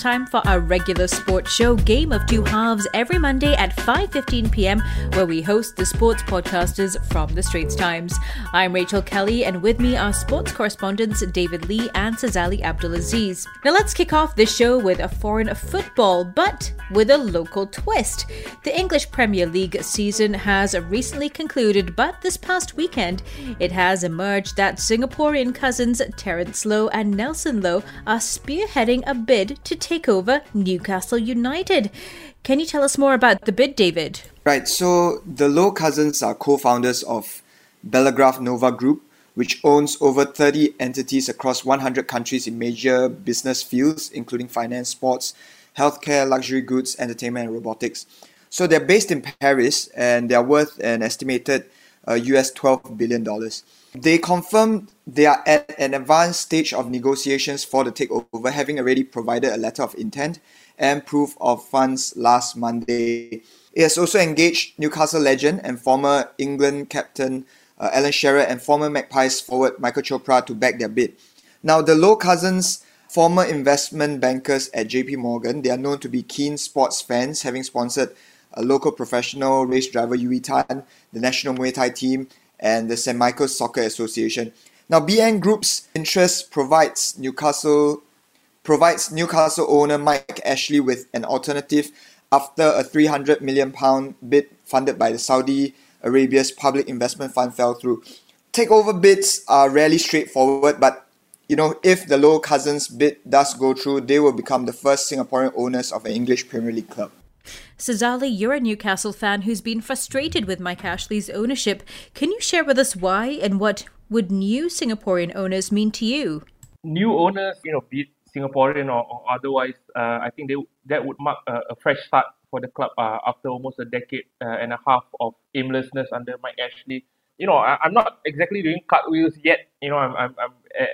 Time for our regular sports show, Game of Two Halves, every Monday at 5:15 p.m., where we host the sports podcasters from the Straits Times. I'm Rachel Kelly, and with me are sports correspondents David Lee and Sazali Abdulaziz. Now let's kick off this show with a foreign football, but with a local twist. The English Premier League season has recently concluded, but this past weekend, it has emerged that Singaporean cousins Terence Low and Nelson Low are spearheading a bid to take over Newcastle United. Can you tell us more about the bid, David? Right, so the Low cousins are co founders of Bellagraph Nova Group, which owns over 30 entities across 100 countries in major business fields, including finance, sports, healthcare, luxury goods, entertainment, and robotics. So they're based in Paris and they're worth an estimated uh, US $12 billion. They confirmed they are at an advanced stage of negotiations for the takeover, having already provided a letter of intent and proof of funds last Monday. It has also engaged Newcastle legend and former England captain uh, Alan Shearer and former Magpies forward Michael Chopra to back their bid. Now, the Low Cousins, former investment bankers at JP Morgan, they are known to be keen sports fans, having sponsored a local professional race driver Yuey Tan, the national Muay Thai team, and the St. Michael's Soccer Association. Now, BN Group's interest provides Newcastle provides Newcastle owner Mike Ashley with an alternative after a 300 million pound bid funded by the Saudi Arabia's public investment fund fell through. Takeover bids are rarely straightforward, but you know, if the Low Cousins bid does go through, they will become the first Singaporean owners of an English Premier League club. Sazali, you're a Newcastle fan who's been frustrated with Mike Ashley's ownership. Can you share with us why and what would new Singaporean owners mean to you? New owners, you know, be Singaporean or, or otherwise, uh, I think they that would mark a, a fresh start for the club uh, after almost a decade uh, and a half of aimlessness under Mike Ashley. You know, I, am not exactly doing cartwheels yet. You know, I'm, I'm, I'm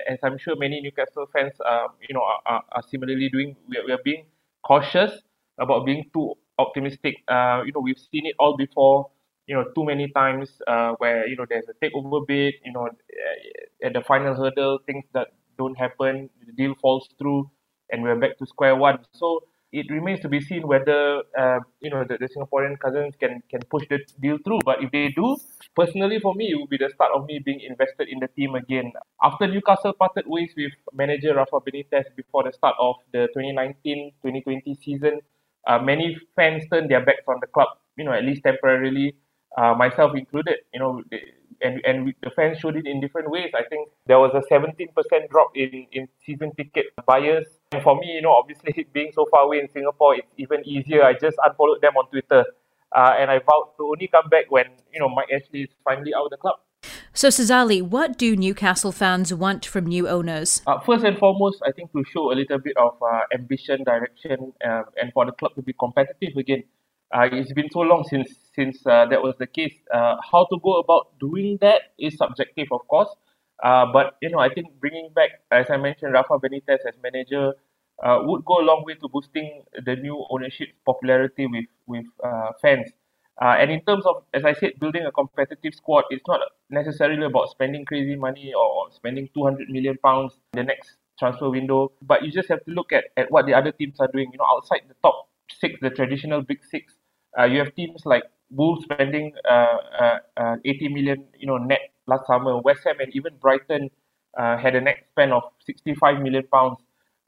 as I'm sure many Newcastle fans, um, you know, are, are similarly doing. We are, we are being cautious about being too optimistic. Uh, you know, we've seen it all before. You know, too many times uh, where you know there's a takeover bid. You know, uh, at the final hurdle, things that don't happen, the deal falls through, and we're back to square one. So it remains to be seen whether uh, you know the, the Singaporean cousins can can push the deal through. But if they do, personally for me, it will be the start of me being invested in the team again. After Newcastle parted ways with manager Rafa Benitez before the start of the 2019-2020 season, uh, many fans turned their backs on the club, you know, at least temporarily, uh, myself included, you know, and and the fans showed it in different ways. I think there was a 17% drop in, in season ticket buyers. And for me, you know, obviously being so far away in Singapore, it's even easier. I just unfollowed them on Twitter. Uh, and I vowed to only come back when, you know, Mike Ashley is finally out of the club. So, Sazali, what do Newcastle fans want from new owners? Uh, first and foremost, I think to show a little bit of uh, ambition, direction, uh, and for the club to be competitive again. Uh, it's been so long since since uh, that was the case. Uh, how to go about doing that is subjective, of course. but you know, I think bringing back, as I mentioned, Rafa Benitez as manager would go a long way to boosting the new ownership popularity with with fans. Uh, and in terms of, as I said, building a competitive squad, it's not necessarily about spending crazy money or spending 200 million pounds in the next transfer window. But you just have to look at, at what the other teams are doing. You know, outside the top six, the traditional big six, uh, you have teams like Wolves spending uh, uh, uh 80 million, you know, net last summer. West Ham and even Brighton uh, had a net spend of 65 million pounds.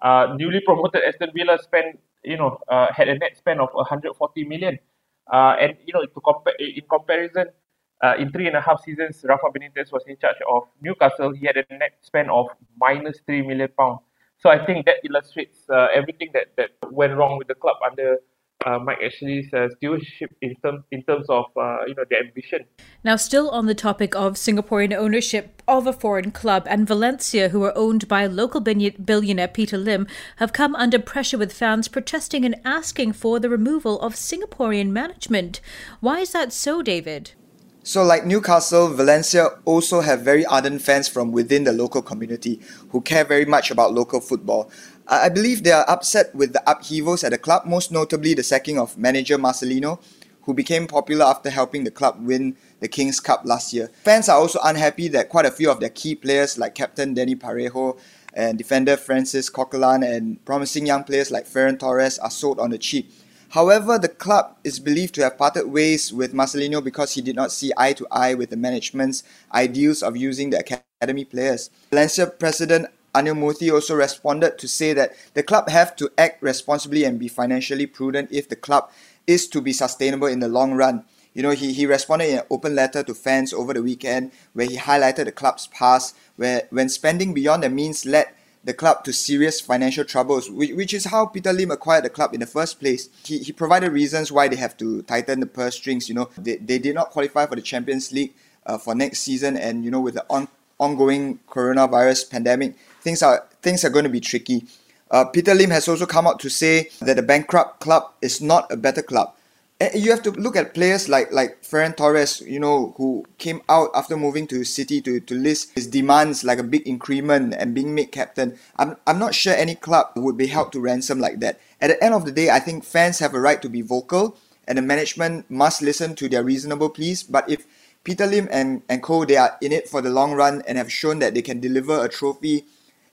Uh, newly promoted Aston Villa spent, you know, had a net spend of 140 million. Uh, and you know, to compare in comparison, uh, in three and a half seasons, Rafa Benitez was in charge of Newcastle. He had a net spend of minus three million pounds. So I think that illustrates uh, everything that, that went wrong with the club under uh, Mike Ashley's uh, stewardship in terms in terms of uh, you know the ambition. Now, still on the topic of Singaporean ownership of a foreign club, and Valencia, who are owned by local billionaire Peter Lim, have come under pressure with fans protesting and asking for the removal of Singaporean management. Why is that so, David? So, like Newcastle, Valencia also have very ardent fans from within the local community who care very much about local football. I believe they are upset with the upheavals at the club, most notably the sacking of manager Marcelino, who became popular after helping the club win the King's Cup last year. Fans are also unhappy that quite a few of their key players, like captain Dani Parejo and defender Francis Coquelin, and promising young players like Ferran Torres, are sold on the cheap. However, the club is believed to have parted ways with Marcelino because he did not see eye to eye with the management's ideals of using the academy players. Valencia president Anil Murthy also responded to say that the club have to act responsibly and be financially prudent if the club is to be sustainable in the long run. You know, he, he responded in an open letter to fans over the weekend where he highlighted the club's past, where when spending beyond their means led the club to serious financial troubles, which, is how Peter Lim acquired the club in the first place. He, he provided reasons why they have to tighten the purse strings. You know, they, they did not qualify for the Champions League uh, for next season, and you know, with the on, ongoing coronavirus pandemic, things are things are going to be tricky. Uh, Peter Lim has also come out to say that the bankrupt club is not a better club. And you have to look at players like like Ferran Torres, you know, who came out after moving to City to, to list his demands like a big increment and being made captain. I'm, I'm not sure any club would be held to ransom like that. At the end of the day, I think fans have a right to be vocal and the management must listen to their reasonable pleas. But if Peter Lim and, and co, they are in it for the long run and have shown that they can deliver a trophy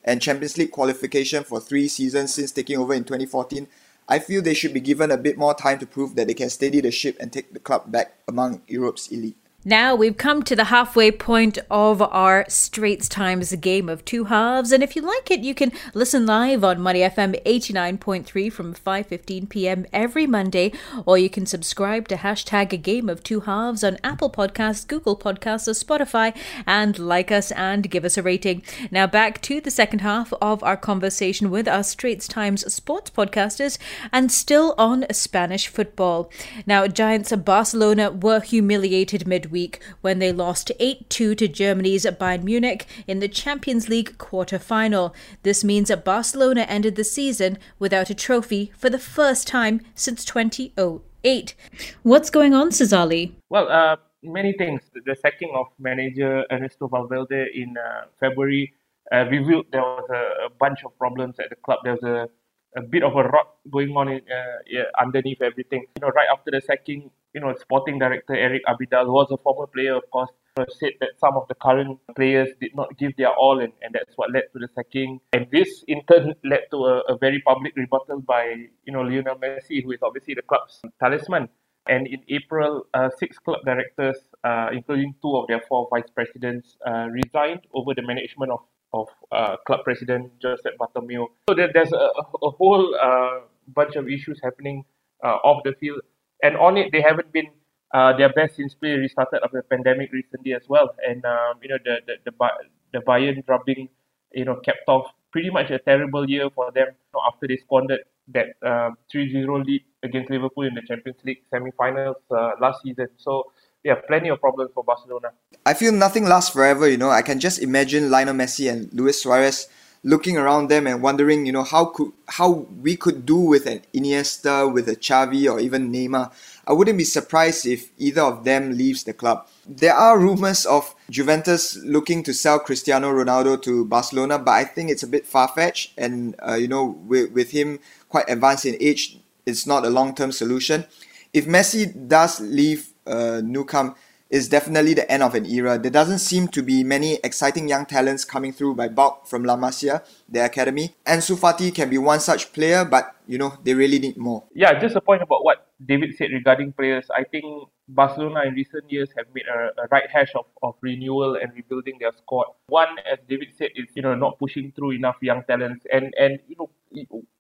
and Champions League qualification for three seasons since taking over in 2014, I feel they should be given a bit more time to prove that they can steady the ship and take the club back among Europe's elite. Now we've come to the halfway point of our Straits Times game of two halves, and if you like it, you can listen live on Money FM 89.3 from 5:15 p.m. every Monday, or you can subscribe to hashtag a game of two halves on Apple Podcasts, Google Podcasts, or Spotify, and like us and give us a rating. Now back to the second half of our conversation with our Straits Times sports podcasters, and still on Spanish football. Now Giants of Barcelona were humiliated mid week when they lost 8 2 to Germany's Bayern Munich in the Champions League quarter final. This means that Barcelona ended the season without a trophy for the first time since 2008. What's going on, Sazali? Well, uh, many things. The sacking of manager Ernesto Valverde in uh, February uh, revealed there was a, a, bunch of problems at the club. There was a, a bit of a rot going on in, uh, yeah, underneath everything. You know, right after the sacking, you know, sporting director Eric Abidal, who was a former player, of course, said that some of the current players did not give their all, and, and that's what led to the sacking. And this, in turn, led to a, a very public rebuttal by, you know, Lionel Messi, who is obviously the club's talisman. And in April, uh, six club directors, uh, including two of their four vice presidents, uh, resigned over the management of, of uh, club president Josep Bartomeu. So there, there's a, a whole uh, bunch of issues happening uh, off the field and on it they haven't been uh, their best since play restarted after the pandemic recently as well. And um, you know the the the, the Bayern drubbing, you know, kept off pretty much a terrible year for them you know, after they squandered that um, 3-0 lead against Liverpool in the Champions League semi-finals uh, last season. So yeah, plenty of problems for Barcelona. I feel nothing lasts forever. You know, I can just imagine Lionel Messi and Luis Suarez looking around them and wondering, you know, how could how we could do with an Iniesta, with a Xavi, or even Neymar. I wouldn't be surprised if either of them leaves the club. There are rumors of Juventus looking to sell Cristiano Ronaldo to Barcelona, but I think it's a bit far fetched. And uh, you know, with with him quite advanced in age, it's not a long term solution. If Messi does leave uh, Camp, is definitely the end of an era. There doesn't seem to be many exciting young talents coming through by bulk from La Masia, the academy. Ansu Fati can be one such player, but you know, they really need more. Yeah, just a point about what David said regarding players. I think Barcelona in recent years have made a, a right hash of, of renewal and rebuilding their squad. One, as David said, is you know not pushing through enough young talents. And and you know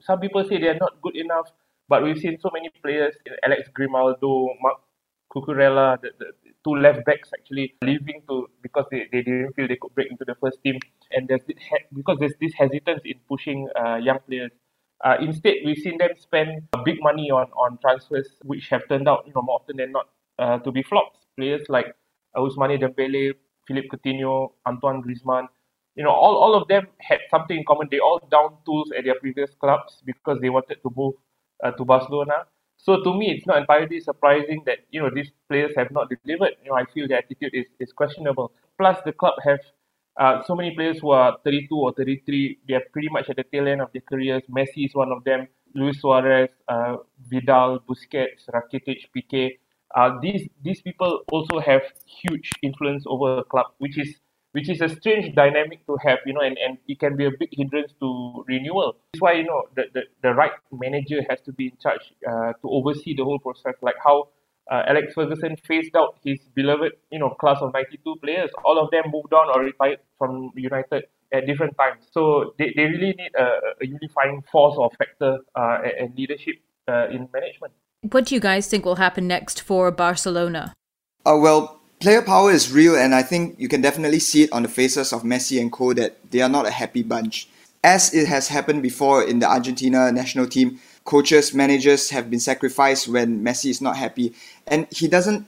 some people say they are not good enough, but we've seen so many players, in Alex Grimaldo, Marc Cucurella, the, the two left backs actually leaving to because they, they didn't feel they could break into the first team, and there's this, because there's this hesitance in pushing uh, young players. Uh, instead, we've seen them spend big money on, on transfers, which have turned out, you know, more often than not, uh, to be flops. Players like Ousmane Dembele, Philippe Coutinho, Antoine Griezmann, you know, all, all of them had something in common. They all downed tools at their previous clubs because they wanted to move uh, to Barcelona. So to me, it's not entirely surprising that you know these players have not delivered. You know, I feel the attitude is, is questionable. Plus, the club have uh, so many players who are 32 or 33. They are pretty much at the tail end of their careers. Messi is one of them. Luis Suarez, uh, Vidal, Busquets, Rakitic, Piqué. uh, these these people also have huge influence over a club, which is which is a strange dynamic to have, you know, and, and it can be a big hindrance to renewal. That's why, you know, the, the, the right manager has to be in charge uh, to oversee the whole process, like how uh, Alex Ferguson phased out his beloved, you know, class of 92 players. All of them moved on or retired from United at different times. So they, they really need a, a unifying force or factor uh, and leadership uh, in management. What do you guys think will happen next for Barcelona? Uh, well, player power is real, and I think you can definitely see it on the faces of Messi and co that they are not a happy bunch. As it has happened before in the Argentina national team, coaches, managers have been sacrificed when Messi is not happy, and he doesn't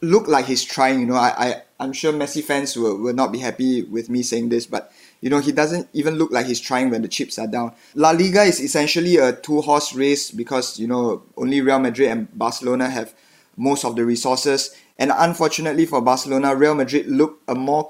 look like he's trying. You know, I, I I'm sure Messi fans will, will not be happy with me saying this, but you know, he doesn't even look like he's trying when the chips are down. La Liga is essentially a two horse race because, you know, only Real Madrid and Barcelona have most of the resources. And unfortunately for Barcelona, Real Madrid look a more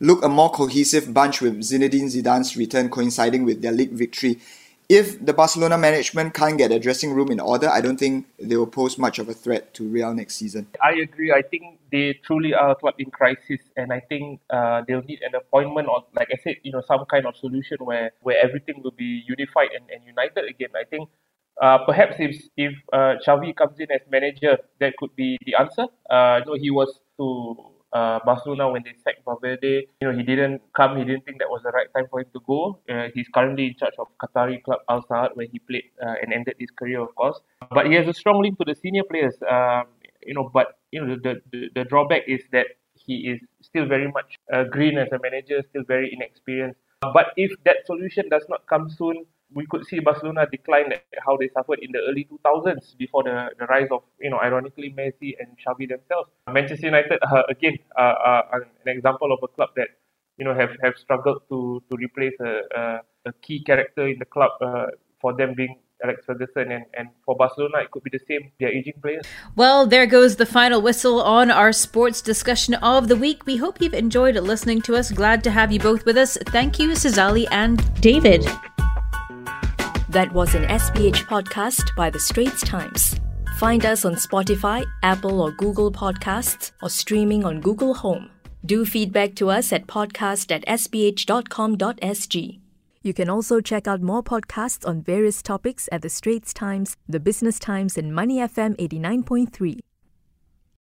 look a more cohesive bunch with Zinedine Zidane's return coinciding with their league victory. If the Barcelona management can't get a dressing room in order, I don't think they will pose much of a threat to Real next season. I agree. I think they truly are a club in crisis, and I think uh, they'll need an appointment or, like I said, you know, some kind of solution where, where everything will be unified and, and united again. I think uh, perhaps if if uh, Xavi comes in as manager, that could be the answer. Uh, you know, he was to uh, Barcelona when they sacked Valverde. You know, he didn't come. He didn't think that was the right time for him to go. Uh, he's currently in charge of Qatari club Al Sadd, where he played uh, and ended his career, of course. But he has a strong link to the senior players. Um, you know, but you know, the, the the drawback is that he is still very much uh, green as a manager, still very inexperienced. But if that solution does not come soon, we could see Barcelona decline how they suffered in the early 2000s before the, the rise of, you know, ironically Messi and Xavi themselves. Manchester United, uh, again, uh, uh, an example of a club that, you know, have, have struggled to, to replace a, a, a key character in the club uh, for them being Alex Ferguson and, and for Barcelona it could be the same they're aging players. Well, there goes the final whistle on our sports discussion of the week. We hope you've enjoyed listening to us. Glad to have you both with us. Thank you, Sazali and David. That was an SPH podcast by The Straits Times. Find us on Spotify, Apple or Google Podcasts, or streaming on Google Home. Do feedback to us at podcast at sph.com.sg. You can also check out more podcasts on various topics at The Straits Times, The Business Times, and Money FM 89.3.